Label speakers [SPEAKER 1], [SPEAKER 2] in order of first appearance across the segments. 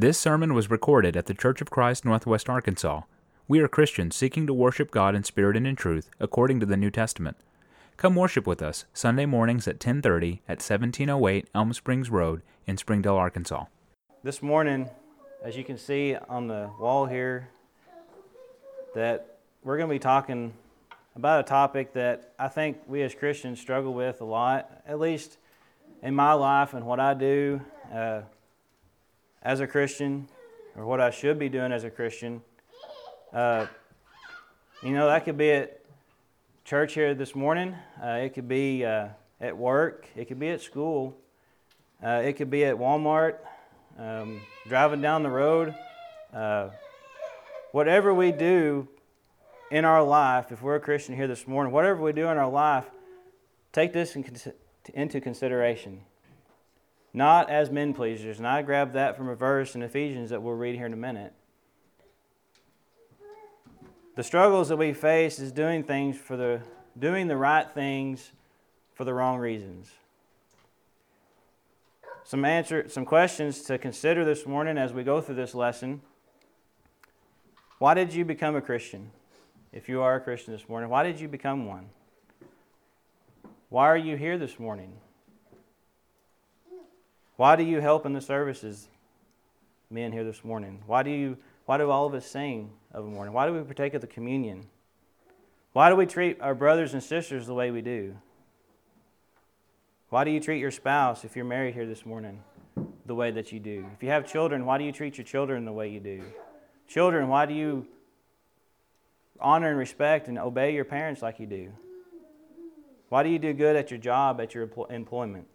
[SPEAKER 1] This sermon was recorded at the Church of Christ, Northwest Arkansas. We are Christians seeking to worship God in spirit and in truth, according to the New Testament. Come worship with us Sunday mornings at 10:30 at 1708 Elm Springs Road in Springdale, Arkansas.
[SPEAKER 2] This morning, as you can see on the wall here, that we're going to be talking about a topic that I think we as Christians struggle with a lot, at least in my life and what I do. Uh, as a Christian, or what I should be doing as a Christian. Uh, you know, that could be at church here this morning, uh, it could be uh, at work, it could be at school, uh, it could be at Walmart, um, driving down the road. Uh, whatever we do in our life, if we're a Christian here this morning, whatever we do in our life, take this in, into consideration not as men pleasers. And I grabbed that from a verse in Ephesians that we'll read here in a minute. The struggles that we face is doing things for the doing the right things for the wrong reasons. Some answer some questions to consider this morning as we go through this lesson. Why did you become a Christian? If you are a Christian this morning, why did you become one? Why are you here this morning? Why do you help in the services, men here this morning? Why do you why do all of us sing of a morning? Why do we partake of the communion? Why do we treat our brothers and sisters the way we do? Why do you treat your spouse, if you're married here this morning, the way that you do? If you have children, why do you treat your children the way you do? Children, why do you honor and respect and obey your parents like you do? Why do you do good at your job, at your employment?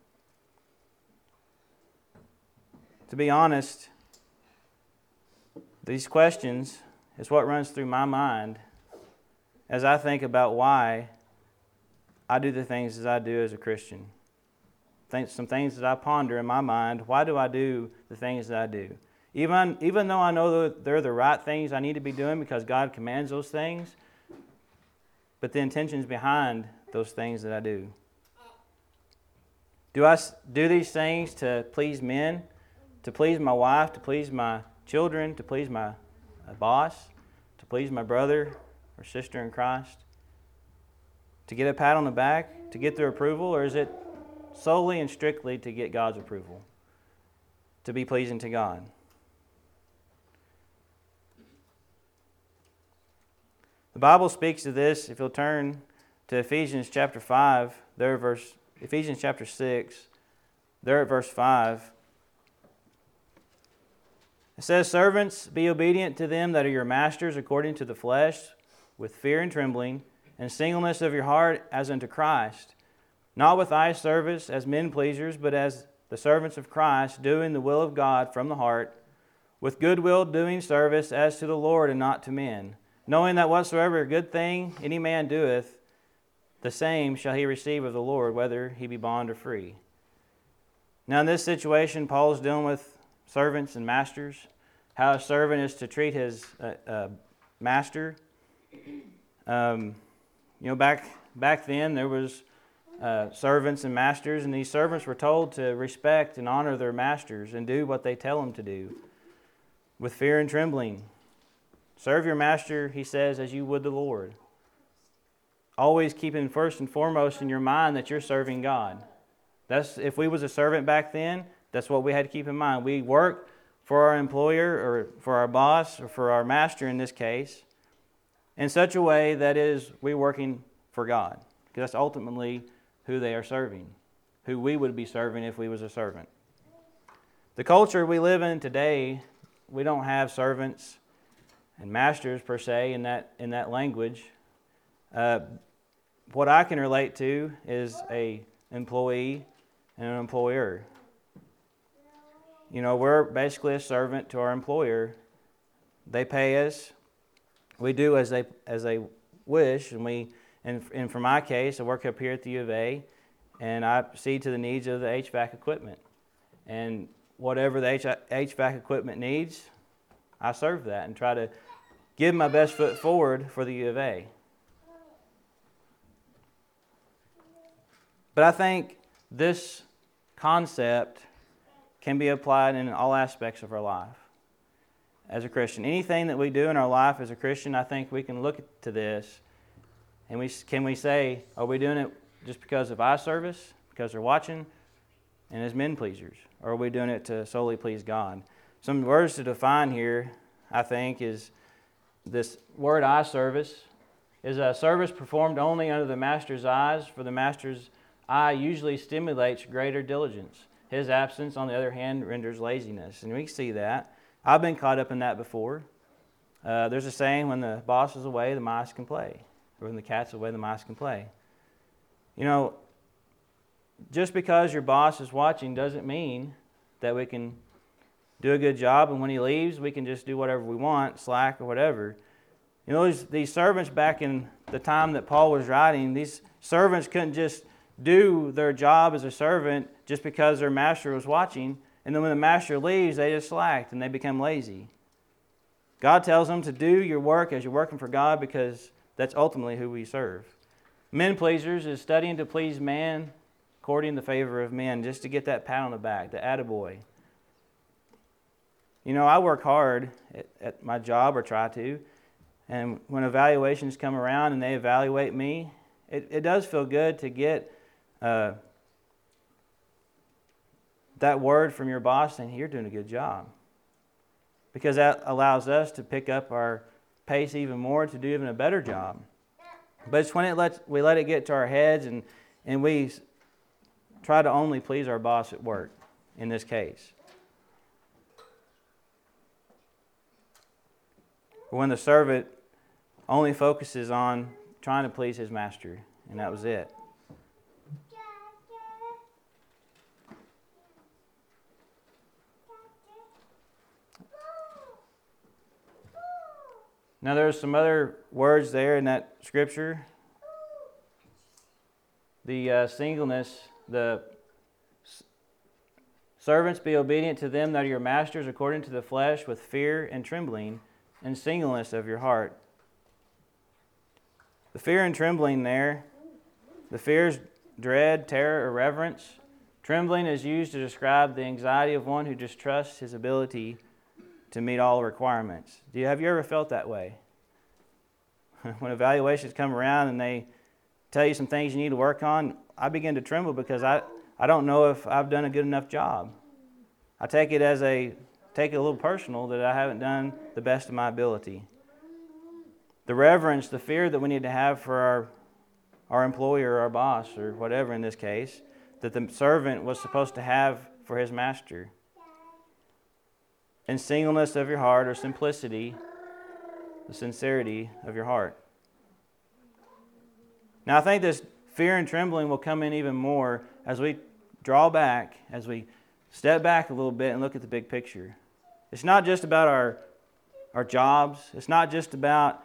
[SPEAKER 2] To be honest, these questions is what runs through my mind as I think about why I do the things that I do as a Christian. Some things that I ponder in my mind why do I do the things that I do? Even, even though I know that they're the right things I need to be doing because God commands those things, but the intentions behind those things that I do. Do I do these things to please men? To please my wife, to please my children, to please my boss, to please my brother or sister in Christ? To get a pat on the back, to get their approval, or is it solely and strictly to get God's approval? To be pleasing to God? The Bible speaks to this, if you'll turn to Ephesians chapter 5, there verse Ephesians chapter 6, there at verse 5. It says, Servants, be obedient to them that are your masters according to the flesh, with fear and trembling, and singleness of your heart as unto Christ, not with eye service as men pleasers, but as the servants of Christ, doing the will of God from the heart, with goodwill doing service as to the Lord and not to men, knowing that whatsoever good thing any man doeth, the same shall he receive of the Lord, whether he be bond or free. Now, in this situation, Paul is dealing with servants and masters, how a servant is to treat his uh, uh, master. Um, you know, back back then there was uh, servants and masters, and these servants were told to respect and honor their masters and do what they tell them to do, with fear and trembling. Serve your master, he says, as you would the Lord. Always keeping first and foremost in your mind that you're serving God. That's if we was a servant back then, that's what we had to keep in mind. We work for our employer or for our boss or for our master in this case in such a way that is we working for God because that's ultimately who they are serving, who we would be serving if we was a servant. The culture we live in today, we don't have servants and masters per se in that in that language. Uh, what I can relate to is a employee and an employer. You know, we're basically a servant to our employer. They pay us. We do as they as they wish, and we and, and for my case, I work up here at the U of A, and I see to the needs of the HVAC equipment, and whatever the HVAC equipment needs, I serve that and try to give my best foot forward for the U of A. But I think this concept can be applied in all aspects of our life. as a Christian. Anything that we do in our life as a Christian, I think we can look to this and we can we say, are we doing it just because of eye service, because they're watching, and as men pleasers, or are we doing it to solely please God? Some words to define here, I think, is this word eye service is a service performed only under the master's eyes, for the master's eye usually stimulates greater diligence. His absence, on the other hand, renders laziness. And we see that. I've been caught up in that before. Uh, there's a saying when the boss is away, the mice can play. Or when the cat's away, the mice can play. You know, just because your boss is watching doesn't mean that we can do a good job and when he leaves, we can just do whatever we want, slack or whatever. You know, these, these servants back in the time that Paul was writing, these servants couldn't just do their job as a servant just because their master was watching. And then when the master leaves, they just slacked and they become lazy. God tells them to do your work as you're working for God because that's ultimately who we serve. Men pleasers is studying to please man, courting the favor of men, just to get that pat on the back, the attaboy. You know, I work hard at, at my job or try to, and when evaluations come around and they evaluate me, it, it does feel good to get uh, that word from your boss saying, You're doing a good job. Because that allows us to pick up our pace even more to do even a better job. But it's when it lets, we let it get to our heads and, and we try to only please our boss at work in this case. when the servant only focuses on trying to please his master, and that was it. Now, there's some other words there in that scripture. The uh, singleness, the servants be obedient to them that are your masters according to the flesh with fear and trembling and singleness of your heart. The fear and trembling there, the fears, dread, terror, or reverence. Trembling is used to describe the anxiety of one who distrusts his ability to meet all requirements. Do you have you ever felt that way? when evaluations come around and they tell you some things you need to work on, I begin to tremble because I, I don't know if I've done a good enough job. I take it as a take it a little personal that I haven't done the best of my ability. The reverence, the fear that we need to have for our our employer, our boss, or whatever in this case, that the servant was supposed to have for his master and singleness of your heart or simplicity, the sincerity of your heart. Now, I think this fear and trembling will come in even more as we draw back, as we step back a little bit and look at the big picture. It's not just about our, our jobs, it's not just about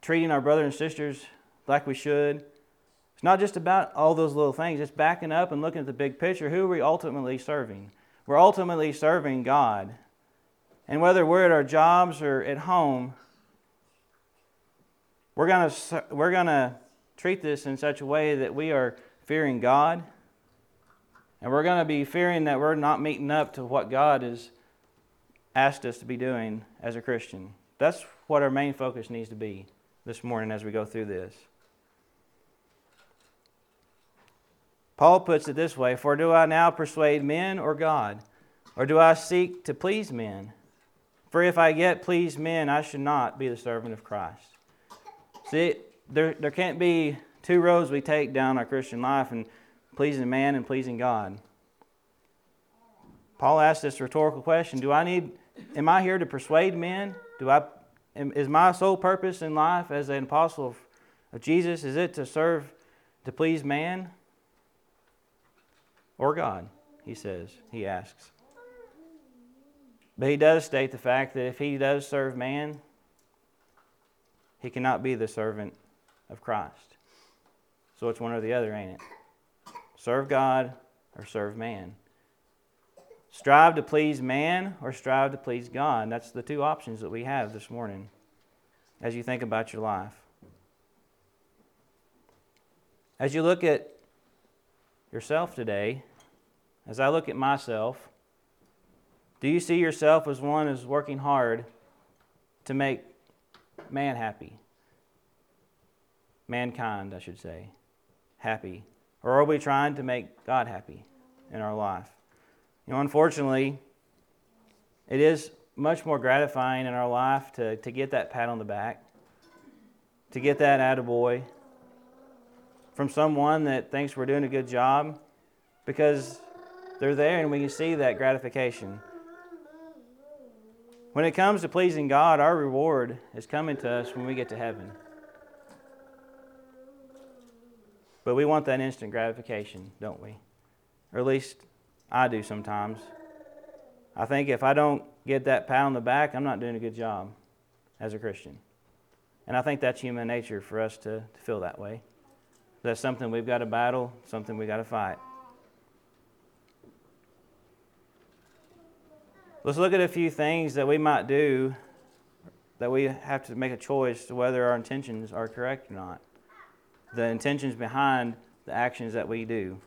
[SPEAKER 2] treating our brothers and sisters like we should. It's not just about all those little things. It's backing up and looking at the big picture. Who are we ultimately serving? We're ultimately serving God. And whether we're at our jobs or at home, we're going to we're going to treat this in such a way that we are fearing God. And we're going to be fearing that we're not meeting up to what God has asked us to be doing as a Christian. That's what our main focus needs to be this morning as we go through this. Paul puts it this way For do I now persuade men or God? Or do I seek to please men? For if I yet please men, I should not be the servant of Christ. See, there, there can't be two roads we take down our Christian life and pleasing man and pleasing God. Paul asked this rhetorical question Do I need, am I here to persuade men? Do I, is my sole purpose in life as an apostle of, of Jesus, is it to serve, to please man or God? He says, he asks. But he does state the fact that if he does serve man, he cannot be the servant of Christ. So it's one or the other, ain't it? Serve God or serve man. Strive to please man or strive to please God. That's the two options that we have this morning as you think about your life. As you look at yourself today, as I look at myself, Do you see yourself as one who's working hard to make man happy? Mankind, I should say, happy. Or are we trying to make God happy in our life? You know, unfortunately, it is much more gratifying in our life to, to get that pat on the back, to get that attaboy from someone that thinks we're doing a good job because they're there and we can see that gratification. When it comes to pleasing God, our reward is coming to us when we get to heaven. But we want that instant gratification, don't we? Or at least I do sometimes. I think if I don't get that pat on the back, I'm not doing a good job as a Christian. And I think that's human nature for us to, to feel that way. That's something we've got to battle, something we've got to fight. Let's look at a few things that we might do that we have to make a choice to whether our intentions are correct or not. The intentions behind the actions that we do.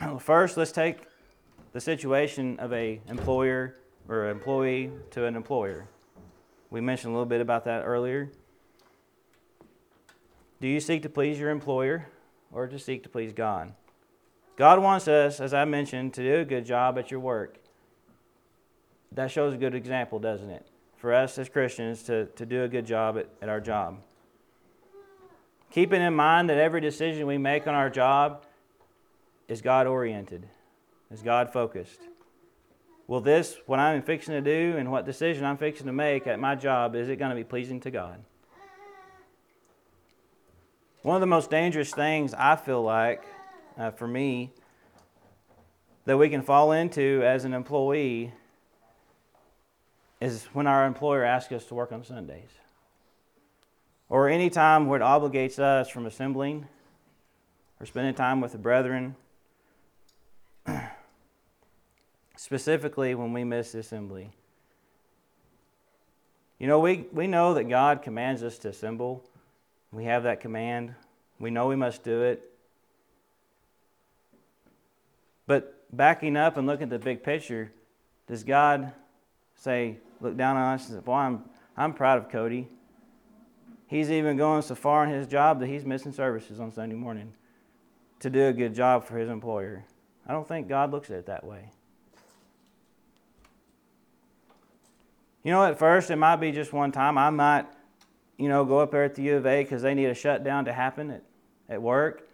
[SPEAKER 2] First, let's take the situation of a employer or employee to an employer. We mentioned a little bit about that earlier. Do you seek to please your employer or to seek to please God? God wants us, as I mentioned, to do a good job at your work. That shows a good example, doesn't it? For us as Christians to, to do a good job at, at our job. Keeping in mind that every decision we make on our job is God oriented. Is God focused? Will this, what I'm fixing to do and what decision I'm fixing to make at my job, is it going to be pleasing to God? One of the most dangerous things I feel like uh, for me that we can fall into as an employee is when our employer asks us to work on Sundays. Or any time where it obligates us from assembling or spending time with the brethren specifically when we miss the assembly. You know, we, we know that God commands us to assemble. We have that command. We know we must do it. But backing up and looking at the big picture, does God say, look down on us and say, Boy, I'm, I'm proud of Cody. He's even going so far in his job that he's missing services on Sunday morning to do a good job for his employer. I don't think God looks at it that way. You know, at first it might be just one time. I might, you know, go up there at the U of A because they need a shutdown to happen at, at work.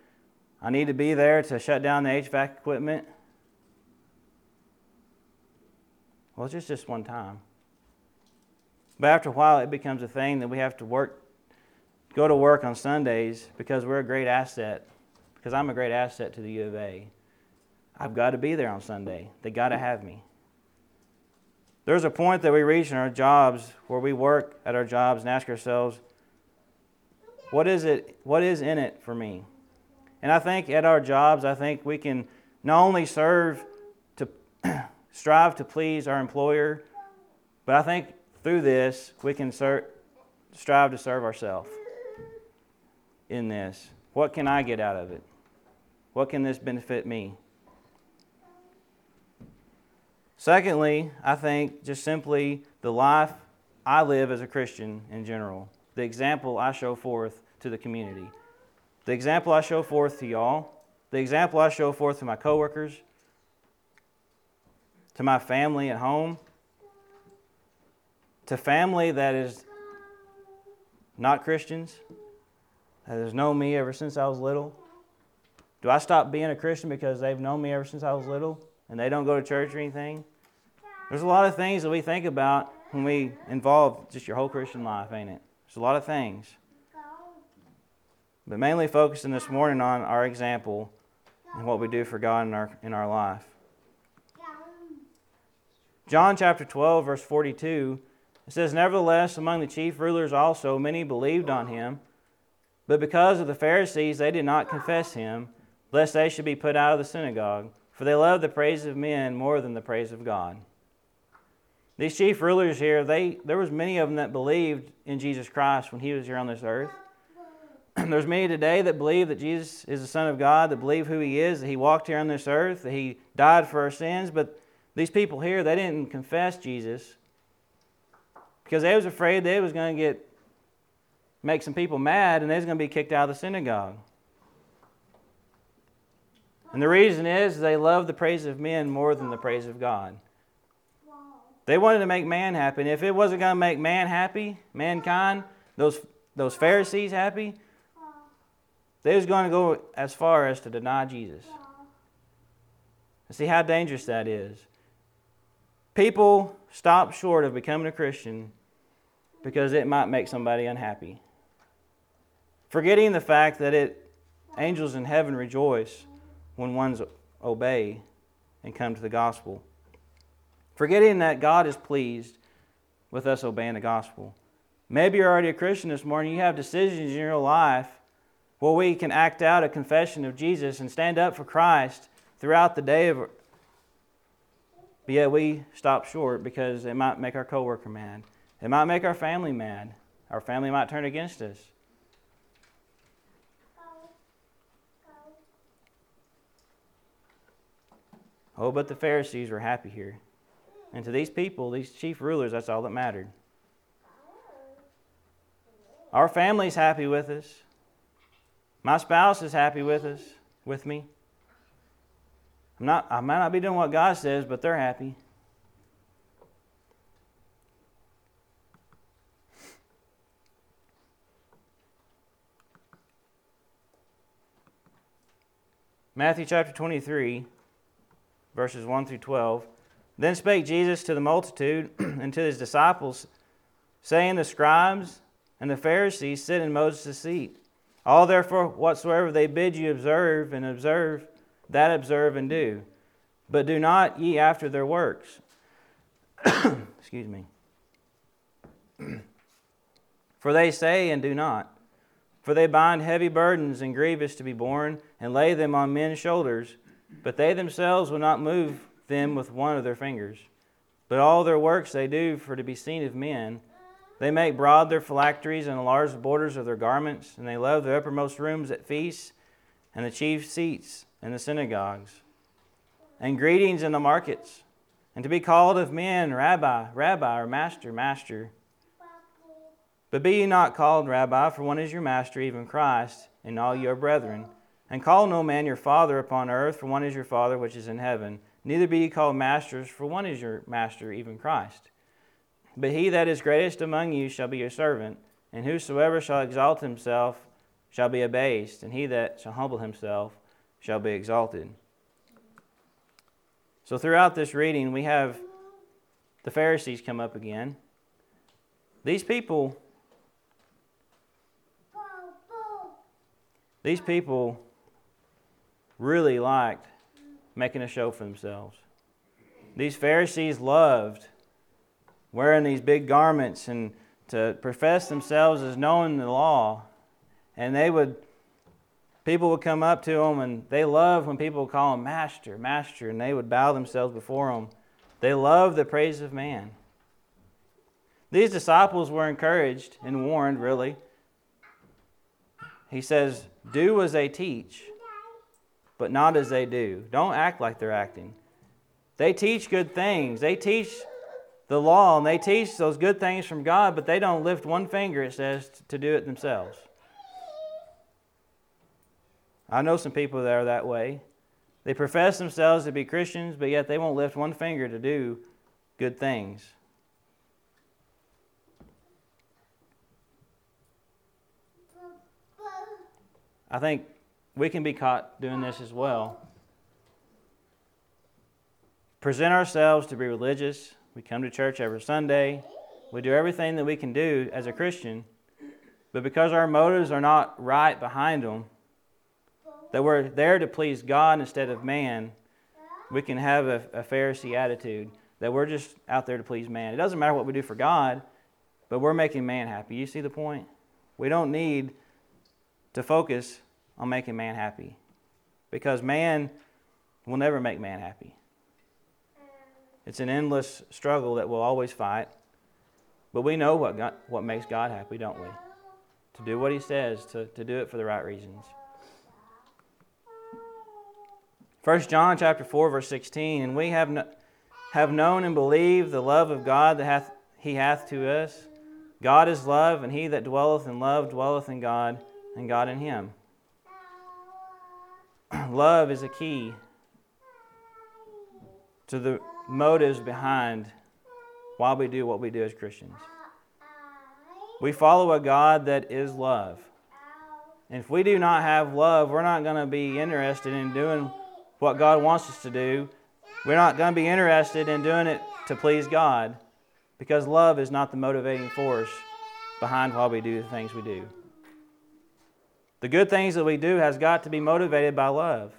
[SPEAKER 2] I need to be there to shut down the HVAC equipment. Well, it's just just one time. But after a while, it becomes a thing that we have to work, go to work on Sundays because we're a great asset. Because I'm a great asset to the U of A. I've got to be there on Sunday. They got to have me. There's a point that we reach in our jobs where we work at our jobs and ask ourselves, what is it? What is in it for me? And I think at our jobs, I think we can not only serve to strive to please our employer, but I think through this we can ser- strive to serve ourselves in this. What can I get out of it? What can this benefit me? Secondly, I think just simply the life I live as a Christian in general, the example I show forth to the community, the example I show forth to y'all, the example I show forth to my coworkers, to my family at home, to family that is not Christians, that has known me ever since I was little. Do I stop being a Christian because they've known me ever since I was little and they don't go to church or anything? There's a lot of things that we think about when we involve just your whole Christian life, ain't it? There's a lot of things. But mainly focusing this morning on our example and what we do for God in our, in our life. John chapter 12, verse 42, it says, Nevertheless, among the chief rulers also many believed on him, but because of the Pharisees they did not confess him, lest they should be put out of the synagogue, for they loved the praise of men more than the praise of God. These chief rulers here, they there was many of them that believed in Jesus Christ when he was here on this earth. There's many today that believe that Jesus is the Son of God, that believe who he is, that he walked here on this earth, that he died for our sins, but These people here, they didn't confess Jesus because they was afraid they was going to get make some people mad and they was going to be kicked out of the synagogue. And the reason is they love the praise of men more than the praise of God. They wanted to make man happy. If it wasn't going to make man happy, mankind, those, those Pharisees happy, they was going to go as far as to deny Jesus. See how dangerous that is. People stop short of becoming a Christian because it might make somebody unhappy. Forgetting the fact that it angels in heaven rejoice when ones obey and come to the gospel. Forgetting that God is pleased with us obeying the gospel. Maybe you're already a Christian this morning. You have decisions in your life where we can act out a confession of Jesus and stand up for Christ throughout the day of but yet we stop short because it might make our coworker mad. It might make our family mad. Our family might turn against us. Oh, but the Pharisees were happy here. And to these people, these chief rulers, that's all that mattered. Our family's happy with us. My spouse is happy with us, with me. I'm not, I might not be doing what God says, but they're happy. Matthew chapter 23, verses 1 through 12. Then spake Jesus to the multitude and to his disciples, saying, The scribes and the Pharisees sit in Moses' seat. All therefore whatsoever they bid you observe and observe, that observe and do. But do not ye after their works. Excuse me. For they say and do not. For they bind heavy burdens and grievous to be borne, and lay them on men's shoulders, but they themselves will not move them with one of their fingers. But all their works they do for to be seen of men. They make broad their phylacteries and enlarge the borders of their garments, and they love the uppermost rooms at feasts and the chief seats in the synagogues, and greetings in the markets, and to be called of men, Rabbi, Rabbi, or Master, Master. But be ye not called Rabbi, for one is your Master, even Christ, and all your brethren. And call no man your Father upon earth, for one is your Father which is in heaven. Neither be ye called masters, for one is your Master, even Christ. But he that is greatest among you shall be your servant, and whosoever shall exalt himself shall be abased, and he that shall humble himself shall be exalted. So, throughout this reading, we have the Pharisees come up again. These people, these people really liked making a show for themselves. These Pharisees loved wearing these big garments and to profess themselves as knowing the law. And they would people would come up to him, and they loved when people would call them master, master, and they would bow themselves before him. They loved the praise of man. These disciples were encouraged and warned, really. He says, Do as they teach, but not as they do. Don't act like they're acting. They teach good things. They teach the law and they teach those good things from God, but they don't lift one finger, it says, to do it themselves. I know some people that are that way. They profess themselves to be Christians, but yet they won't lift one finger to do good things. I think we can be caught doing this as well. Present ourselves to be religious. We come to church every Sunday. We do everything that we can do as a Christian. But because our motives are not right behind them, that we're there to please God instead of man, we can have a, a Pharisee attitude that we're just out there to please man. It doesn't matter what we do for God, but we're making man happy. You see the point? We don't need to focus on making man happy because man will never make man happy. It's an endless struggle that we'll always fight. But we know what, God, what makes God happy, don't we? To do what He says, to, to do it for the right reasons. 1 John chapter 4 verse 16 and we have no, have known and believed the love of God that hath, he hath to us. God is love, and he that dwelleth in love dwelleth in God, and God in him. love is a key to the motives behind why we do what we do as Christians. We follow a God that is love. And if we do not have love, we're not going to be interested in doing what God wants us to do. We're not going to be interested in doing it to please God because love is not the motivating force behind why we do the things we do. The good things that we do has got to be motivated by love.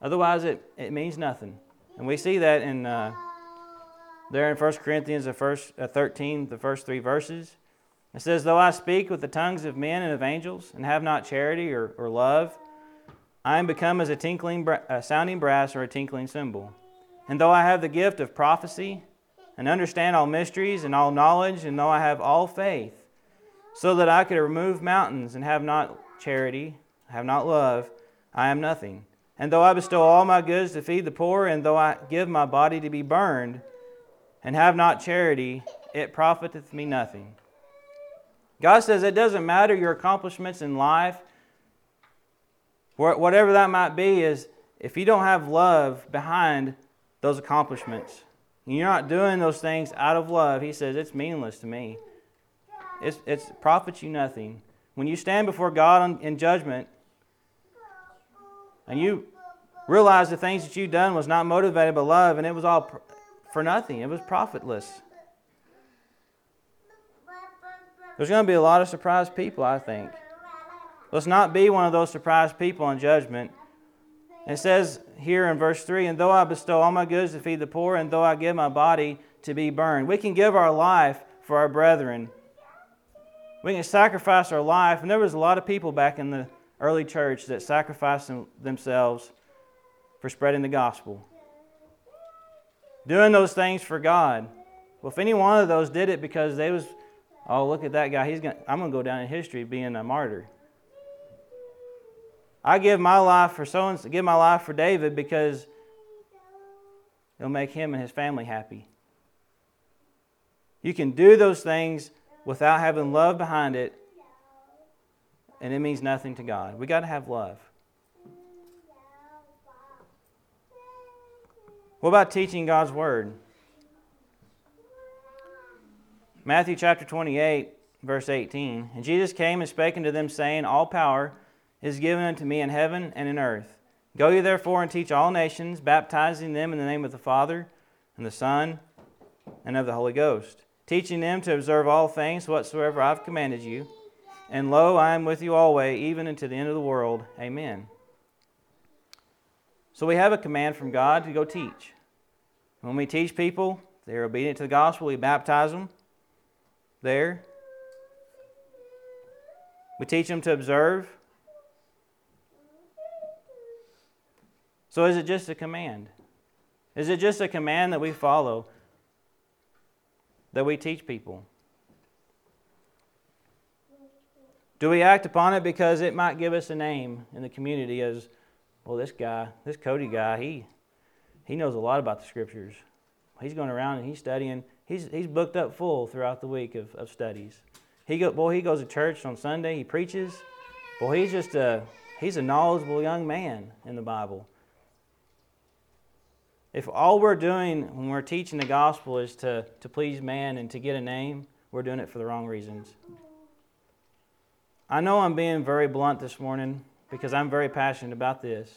[SPEAKER 2] Otherwise, it, it means nothing. And we see that in uh, there in 1 Corinthians the first, uh, 13, the first three verses. It says, Though I speak with the tongues of men and of angels, and have not charity or, or love, I am become as a tinkling, a sounding brass or a tinkling cymbal. And though I have the gift of prophecy, and understand all mysteries and all knowledge, and though I have all faith, so that I could remove mountains and have not charity, have not love, I am nothing. And though I bestow all my goods to feed the poor, and though I give my body to be burned, and have not charity, it profiteth me nothing. God says it doesn't matter your accomplishments in life, whatever that might be, is if you don't have love behind those accomplishments, and you're not doing those things out of love, He says it's meaningless to me. It's, it's profits you nothing. When you stand before God in judgment and you realize the things that you've done was not motivated by love and it was all for nothing, it was profitless. There's going to be a lot of surprised people, I think. Let's not be one of those surprised people in judgment. It says here in verse 3 And though I bestow all my goods to feed the poor, and though I give my body to be burned, we can give our life for our brethren. We can sacrifice our life. And there was a lot of people back in the early church that sacrificed themselves for spreading the gospel. Doing those things for God. Well, if any one of those did it because they was Oh, look at that guy. He's going I'm going to go down in history being a martyr. I give my life for so and give my life for David because it'll make him and his family happy. You can do those things without having love behind it, and it means nothing to God. We got to have love. What about teaching God's word? Matthew chapter 28, verse 18. And Jesus came and spake unto them, saying, All power is given unto me in heaven and in earth. Go ye therefore and teach all nations, baptizing them in the name of the Father, and the Son, and of the Holy Ghost, teaching them to observe all things whatsoever I have commanded you. And lo, I am with you always, even unto the end of the world. Amen. So we have a command from God to go teach. When we teach people, they're obedient to the gospel, we baptize them there. We teach them to observe. So is it just a command? Is it just a command that we follow, that we teach people? Do we act upon it because it might give us a name in the community as, well, this guy, this Cody guy, he, he knows a lot about the scriptures. He's going around and he's studying he's, he's booked up full throughout the week of, of studies. He go, boy, he goes to church on Sunday. He preaches. Boy, he's just a he's a knowledgeable young man in the Bible. If all we're doing when we're teaching the gospel is to, to please man and to get a name, we're doing it for the wrong reasons. I know I'm being very blunt this morning because I'm very passionate about this,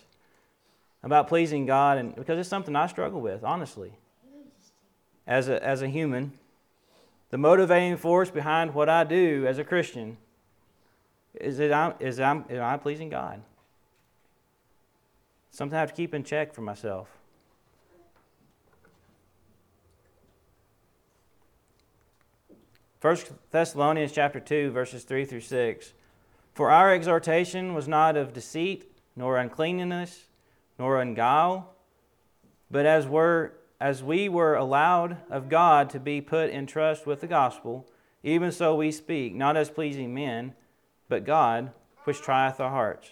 [SPEAKER 2] about pleasing God, and because it's something I struggle with, honestly as a, as a human, the motivating force behind what I do as a Christian is that I'm, is I'm, am I pleasing God? Something I have to keep in check for myself. First Thessalonians chapter 2, verses 3 through 6. For our exhortation was not of deceit, nor uncleanness, nor unguile, but as were as we were allowed of God to be put in trust with the gospel, even so we speak, not as pleasing men, but God, which trieth our hearts.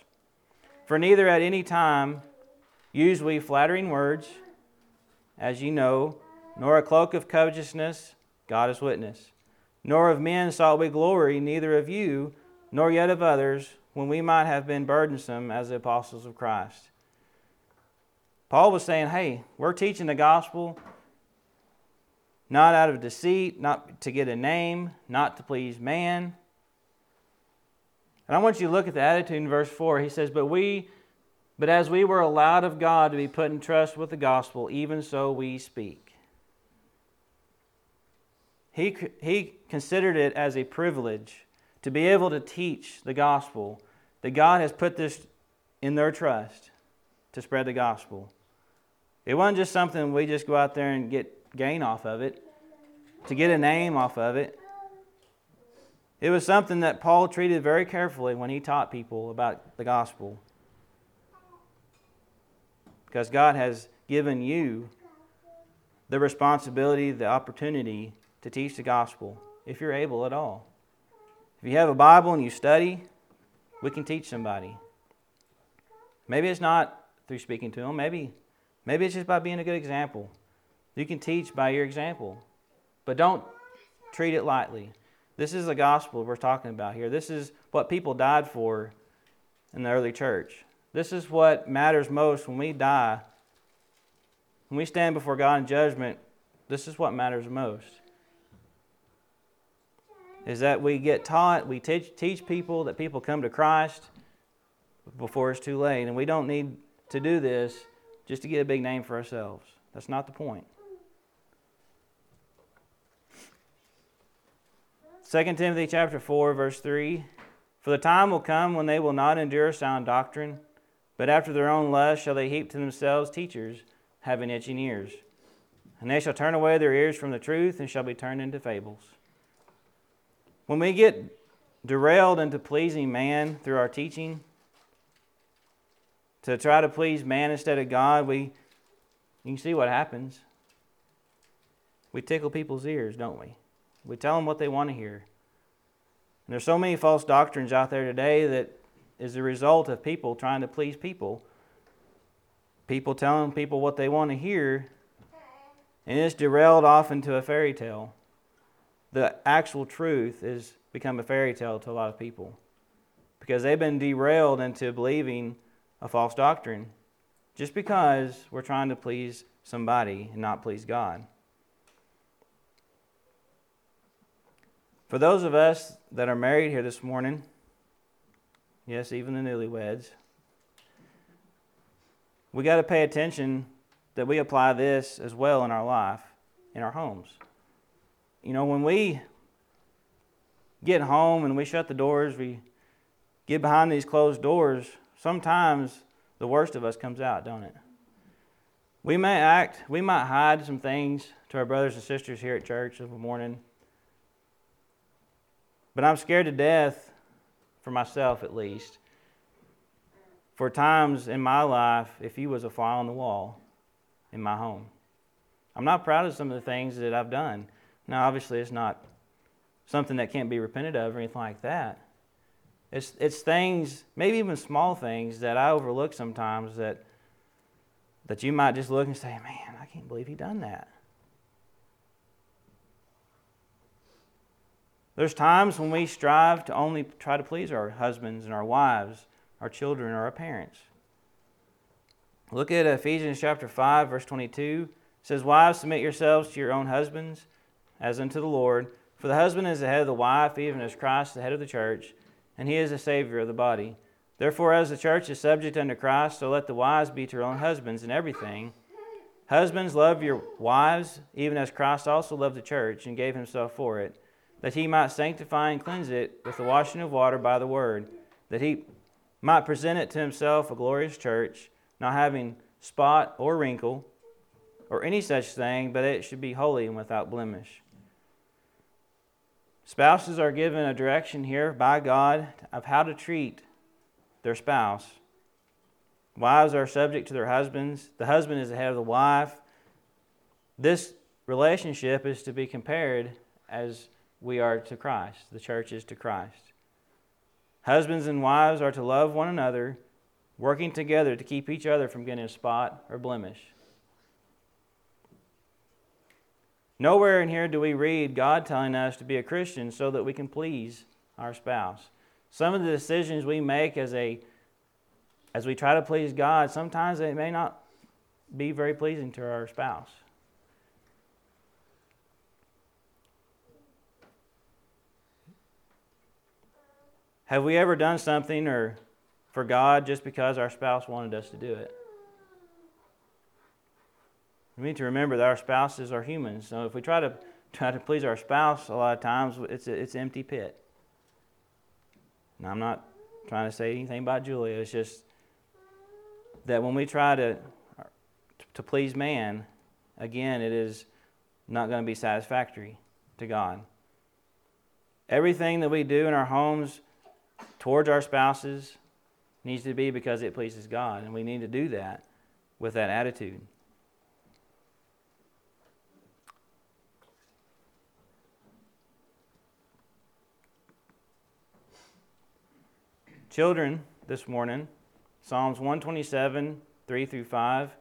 [SPEAKER 2] For neither at any time use we flattering words, as ye know, nor a cloak of covetousness, God is witness. Nor of men sought we glory, neither of you, nor yet of others, when we might have been burdensome as the apostles of Christ. Paul was saying, hey, we're teaching the gospel not out of deceit, not to get a name, not to please man. And I want you to look at the attitude in verse 4. He says, But we but as we were allowed of God to be put in trust with the gospel, even so we speak. He, he considered it as a privilege to be able to teach the gospel, that God has put this in their trust to spread the gospel. It wasn't just something we just go out there and get gain off of it, to get a name off of it. It was something that Paul treated very carefully when he taught people about the gospel. Because God has given you the responsibility, the opportunity to teach the gospel, if you're able at all. If you have a Bible and you study, we can teach somebody. Maybe it's not through speaking to them, maybe, maybe it's just by being a good example. You can teach by your example. But don't treat it lightly. This is the gospel we're talking about here. This is what people died for in the early church. This is what matters most when we die. When we stand before God in judgment, this is what matters most. Is that we get taught, we teach, teach people, that people come to Christ before it's too late. And we don't need to do this just to get a big name for ourselves. That's not the point. 2 Timothy chapter 4 verse 3 For the time will come when they will not endure sound doctrine, but after their own lust shall they heap to themselves teachers having itching ears. And they shall turn away their ears from the truth and shall be turned into fables. When we get derailed into pleasing man through our teaching, to try to please man instead of God, we you can see what happens. We tickle people's ears, don't we? We tell them what they want to hear. And there's so many false doctrines out there today that is the result of people trying to please people. People telling people what they want to hear, and it's derailed off into a fairy tale. The actual truth has become a fairy tale to a lot of people because they've been derailed into believing a false doctrine just because we're trying to please somebody and not please God. For those of us that are married here this morning, yes, even the newlyweds, we got to pay attention that we apply this as well in our life, in our homes. You know, when we get home and we shut the doors, we get behind these closed doors, sometimes the worst of us comes out, don't it? We may act, we might hide some things to our brothers and sisters here at church of a morning but I'm scared to death, for myself at least, for times in my life if he was a fly on the wall in my home. I'm not proud of some of the things that I've done. Now, obviously, it's not something that can't be repented of or anything like that. It's, it's things, maybe even small things, that I overlook sometimes that, that you might just look and say, man, I can't believe he done that. There's times when we strive to only try to please our husbands and our wives, our children, or our parents. Look at Ephesians chapter 5, verse 22. It says, Wives, submit yourselves to your own husbands as unto the Lord. For the husband is the head of the wife, even as Christ the head of the church, and he is the Savior of the body. Therefore, as the church is subject unto Christ, so let the wives be to their own husbands in everything. Husbands, love your wives, even as Christ also loved the church and gave himself for it that he might sanctify and cleanse it with the washing of water by the word, that he might present it to himself a glorious church, not having spot or wrinkle or any such thing, but it should be holy and without blemish. Spouses are given a direction here by God of how to treat their spouse. Wives are subject to their husbands. The husband is the head of the wife. This relationship is to be compared as we are to Christ. The church is to Christ. Husbands and wives are to love one another, working together to keep each other from getting a spot or blemish. Nowhere in here do we read God telling us to be a Christian so that we can please our spouse. Some of the decisions we make as a as we try to please God, sometimes it may not be very pleasing to our spouse. Have we ever done something or for God just because our spouse wanted us to do it? We need to remember that our spouses are humans. So if we try to try to please our spouse, a lot of times it's a, it's an empty pit. Now I'm not trying to say anything about Julia. It's just that when we try to to please man, again, it is not going to be satisfactory to God. Everything that we do in our homes towards our spouses needs to be because it pleases God, and we need to do that with that attitude. Children, this morning, Psalms 127, 3 through 5.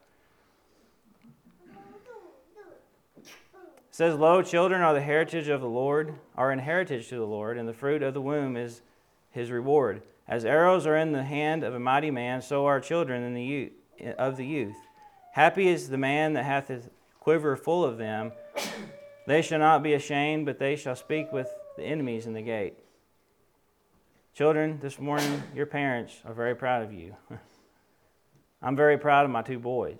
[SPEAKER 2] It says, Lo, children are the heritage of the Lord, are an heritage to the Lord, and the fruit of the womb is his reward. As arrows are in the hand of a mighty man, so are children in the youth, of the youth. Happy is the man that hath his quiver full of them. They shall not be ashamed, but they shall speak with the enemies in the gate. Children, this morning, your parents are very proud of you. I'm very proud of my two boys.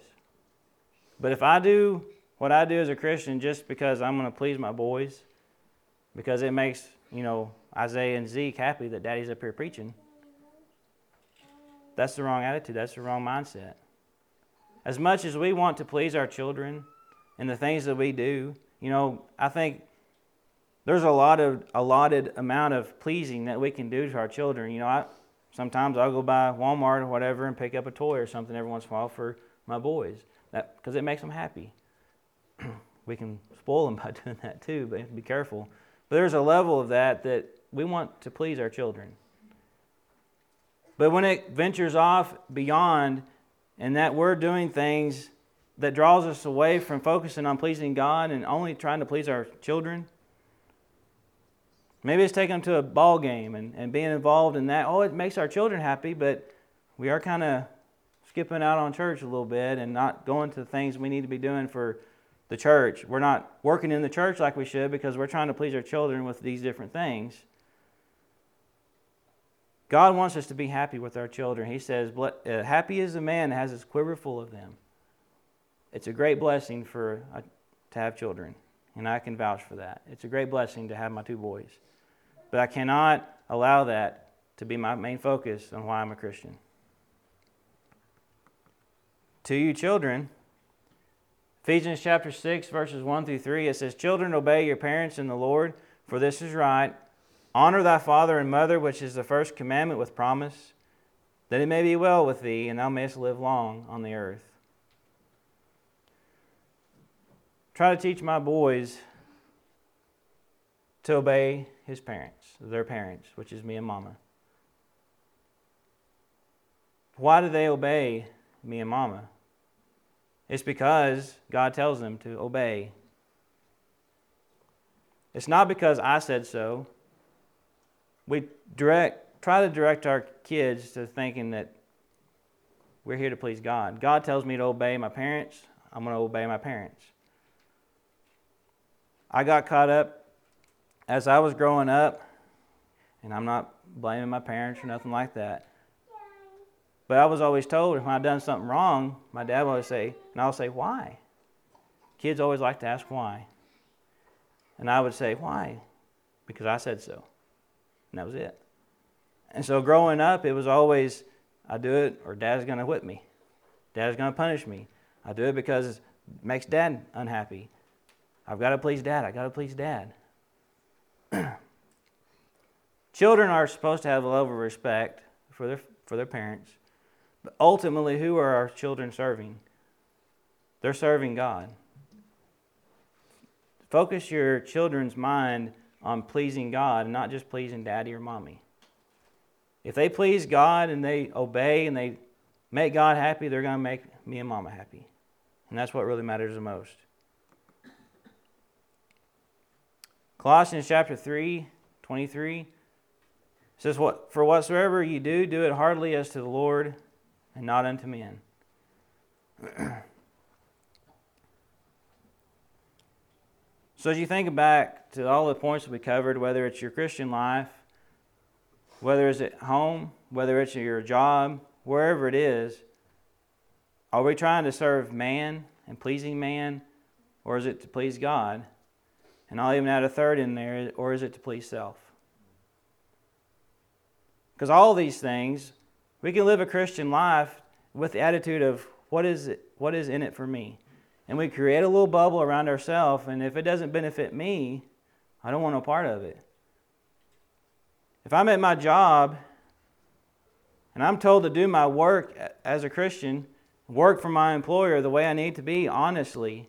[SPEAKER 2] But if I do what I do as a Christian just because I'm going to please my boys, because it makes, you know, Isaiah and Zeke happy that daddy's up here preaching, that's the wrong attitude. That's the wrong mindset. As much as we want to please our children and the things that we do, you know, I think there's a lot of allotted amount of pleasing that we can do to our children. You know, I sometimes I'll go by Walmart or whatever and pick up a toy or something every once in a while for my boys, that because it makes them happy. we can spoil them by doing that too, but be careful. But there's a level of that that we want to please our children. But when it ventures off beyond, and that we're doing things that draws us away from focusing on pleasing God and only trying to please our children, Maybe it's taking them to a ball game and, and being involved in that. Oh, it makes our children happy, but we are kind of skipping out on church a little bit and not going to the things we need to be doing for the church. We're not working in the church like we should because we're trying to please our children with these different things. God wants us to be happy with our children. He says, uh, Happy is the man that has his quiver full of them. It's a great blessing for uh, to have children, and I can vouch for that. It's a great blessing to have my two boys. But I cannot allow that to be my main focus on why I'm a Christian. To you, children, Ephesians chapter 6, verses 1 through 3, it says, Children, obey your parents in the Lord, for this is right. Honor thy father and mother, which is the first commandment with promise, that it may be well with thee, and thou mayest live long on the earth. Try to teach my boys to obey his parents, their parents, which is me and mama. Why do they obey me and mama? It's because God tells them to obey. It's not because I said so. We direct, try to direct our kids to thinking that we're here to please God. God tells me to obey my parents, I'm going to obey my parents. I got caught up as I was growing up, and I'm not blaming my parents or nothing like that, but I was always told if I'd done something wrong, my dad would always say, and I'll say, why? Kids always like to ask why. And I would say, why? Because I said so. And that was it. And so growing up, it was always, I do it or dad's going to whip me. Dad's going to punish me. I do it because it makes dad unhappy. I've got to please dad. I've got to please dad. Children are supposed to have a level of respect for their, for their parents. But ultimately, who are our children serving? They're serving God. Focus your children's mind on pleasing God and not just pleasing daddy or mommy. If they please God and they obey and they make God happy, they're going to make me and mama happy. And that's what really matters the most. Colossians chapter 3, 23 says, what, For whatsoever you do, do it heartily as to the Lord and not unto men. so as you think back to all the points that we covered, whether it's your Christian life, whether it's at home, whether it's your job, wherever it is, are we trying to serve man and pleasing man, or is it to please God? And I'll even add a third in there, or is it to please self? Because all these things, we can live a Christian life with the attitude of what is it, what is in it for me? And we create a little bubble around ourselves, and if it doesn't benefit me, I don't want no part of it. If I'm at my job and I'm told to do my work as a Christian, work for my employer the way I need to be, honestly,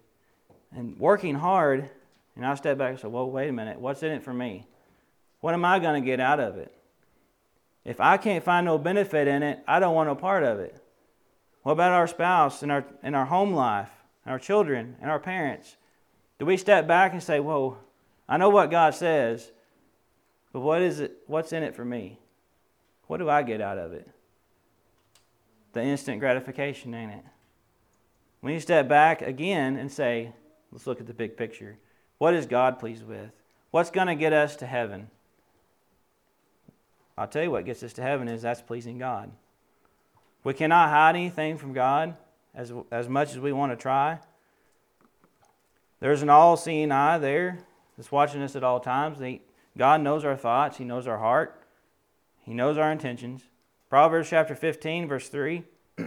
[SPEAKER 2] and working hard, and I step back and say, well, wait a minute, what's in it for me? What am I going to get out of it? If I can't find no benefit in it, I don't want no part of it. What about our spouse and our, and our home life, our children and our parents? Do we step back and say, whoa, I know what God says, but what is it, what's in it for me? What do I get out of it? The instant gratification, ain't it? When you step back again and say, let's look at the big picture. What is God pleased with? What's going to get us to heaven? I'll tell you what gets us to heaven is that's pleasing God. We cannot hide anything from God as, as much as we want to try. There's an all seeing eye there that's watching us at all times. God knows our thoughts, He knows our heart, He knows our intentions. Proverbs chapter 15, verse 3.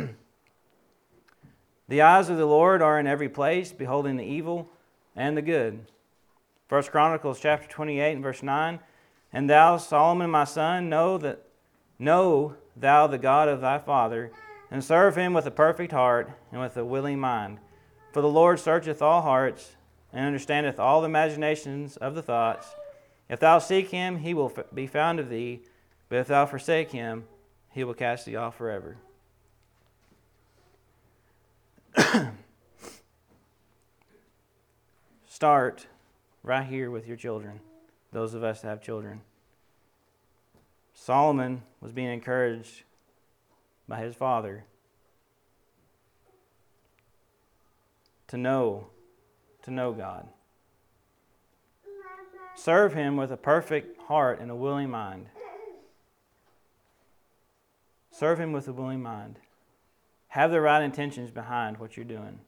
[SPEAKER 2] the eyes of the Lord are in every place, beholding the evil and the good. First Chronicles chapter 28 and verse 9. And thou, Solomon, my son, know that know thou the God of thy father, and serve him with a perfect heart and with a willing mind. For the Lord searcheth all hearts, and understandeth all the imaginations of the thoughts. If thou seek him, he will be found of thee, but if thou forsake him, he will cast thee off forever. Start right here with your children, those of us that have children. Solomon was being encouraged by his father to know to know God. Serve him with a perfect heart and a willing mind. Serve him with a willing mind. Have the right intentions behind what you're doing.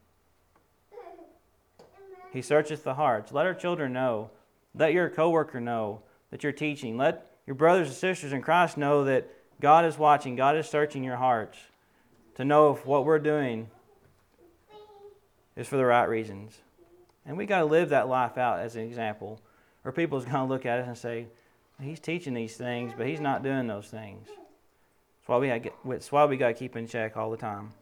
[SPEAKER 2] He searcheth the hearts. Let our children know. Let your coworker know that you're teaching. Let your brothers and sisters in Christ know that God is watching, God is searching your hearts to know if what we're doing is for the right reasons. And we got to live that life out as an example, or people's going to look at us and say, "He's teaching these things, but he's not doing those things." That's why we. That's why we got to keep in check all the time.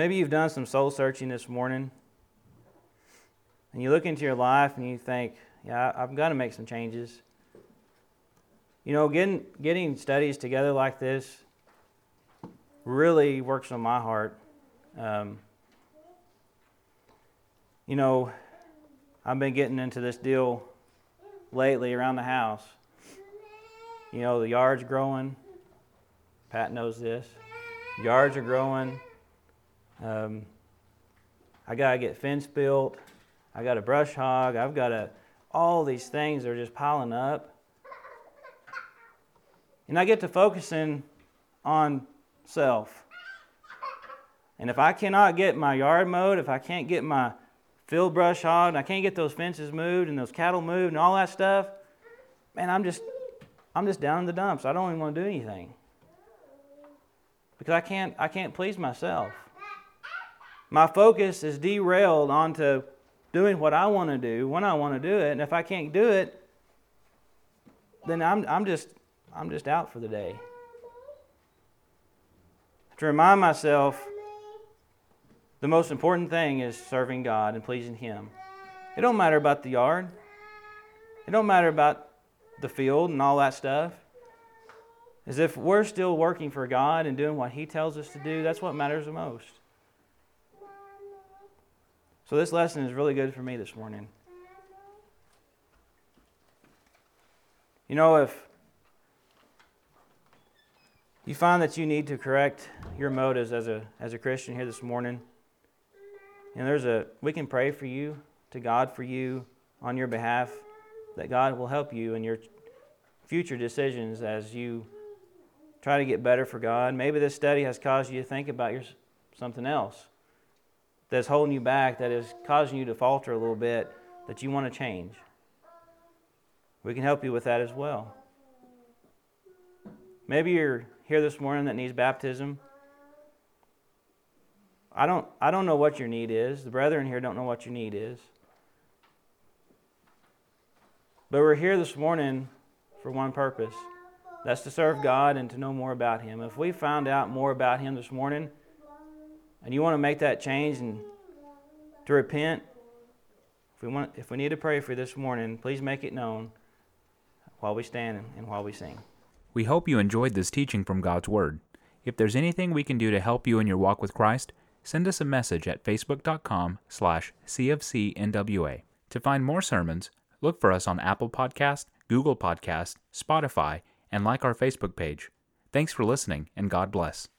[SPEAKER 2] Maybe you've done some soul searching this morning, and you look into your life and you think, yeah, I've got to make some changes. You know, getting, getting studies together like this really works on my heart. Um, you know, I've been getting into this deal lately around the house. You know, the yard's growing. Pat knows this. Yards are growing. Um, I got to get fence built. I got a brush hog. I've got a, all these things are just piling up. And I get to focusing on self. And if I cannot get my yard mowed, if I can't get my field brush hogged, I can't get those fences moved and those cattle moved and all that stuff, man, I'm just I'm just down in the dumps. I don't even want to do anything. Because I can't I can't please myself my focus is derailed onto doing what I want to do when I want to do it. And if I can't do it, then I'm, I'm, just, I'm just out for the day. To remind myself, the most important thing is serving God and pleasing Him. It don't matter about the yard. It don't matter about the field and all that stuff. As if we're still working for God and doing what He tells us to do, that's what matters the most. So, this lesson is really good for me this morning. You know, if you find that you need to correct your motives as a, as a Christian here this morning, and there's a, we can pray for you, to God for you, on your behalf, that God will help you in your future decisions as you try to get better for God. Maybe this study has caused you to think about your, something else that's holding you back, that is causing you to falter a little bit, that you want to change. We can help you with that as well. Maybe you're here this morning that needs baptism. I don't, I don't know what your need is. The brethren here don't know what your need is. But we're here this morning for one purpose that's to serve God and to know more about Him. If we found out more about Him this morning, and you want to make that change and to repent, if we, want, if we need to pray for you this morning, please make it known while we stand and while we sing.
[SPEAKER 1] We hope you enjoyed this teaching from God's Word. If there's anything we can do to help you in your walk with Christ, send us a message at facebook.com slash cfcnwa. To find more sermons, look for us on Apple Podcast, Google Podcast, Spotify, and like our Facebook page. Thanks for listening, and God bless.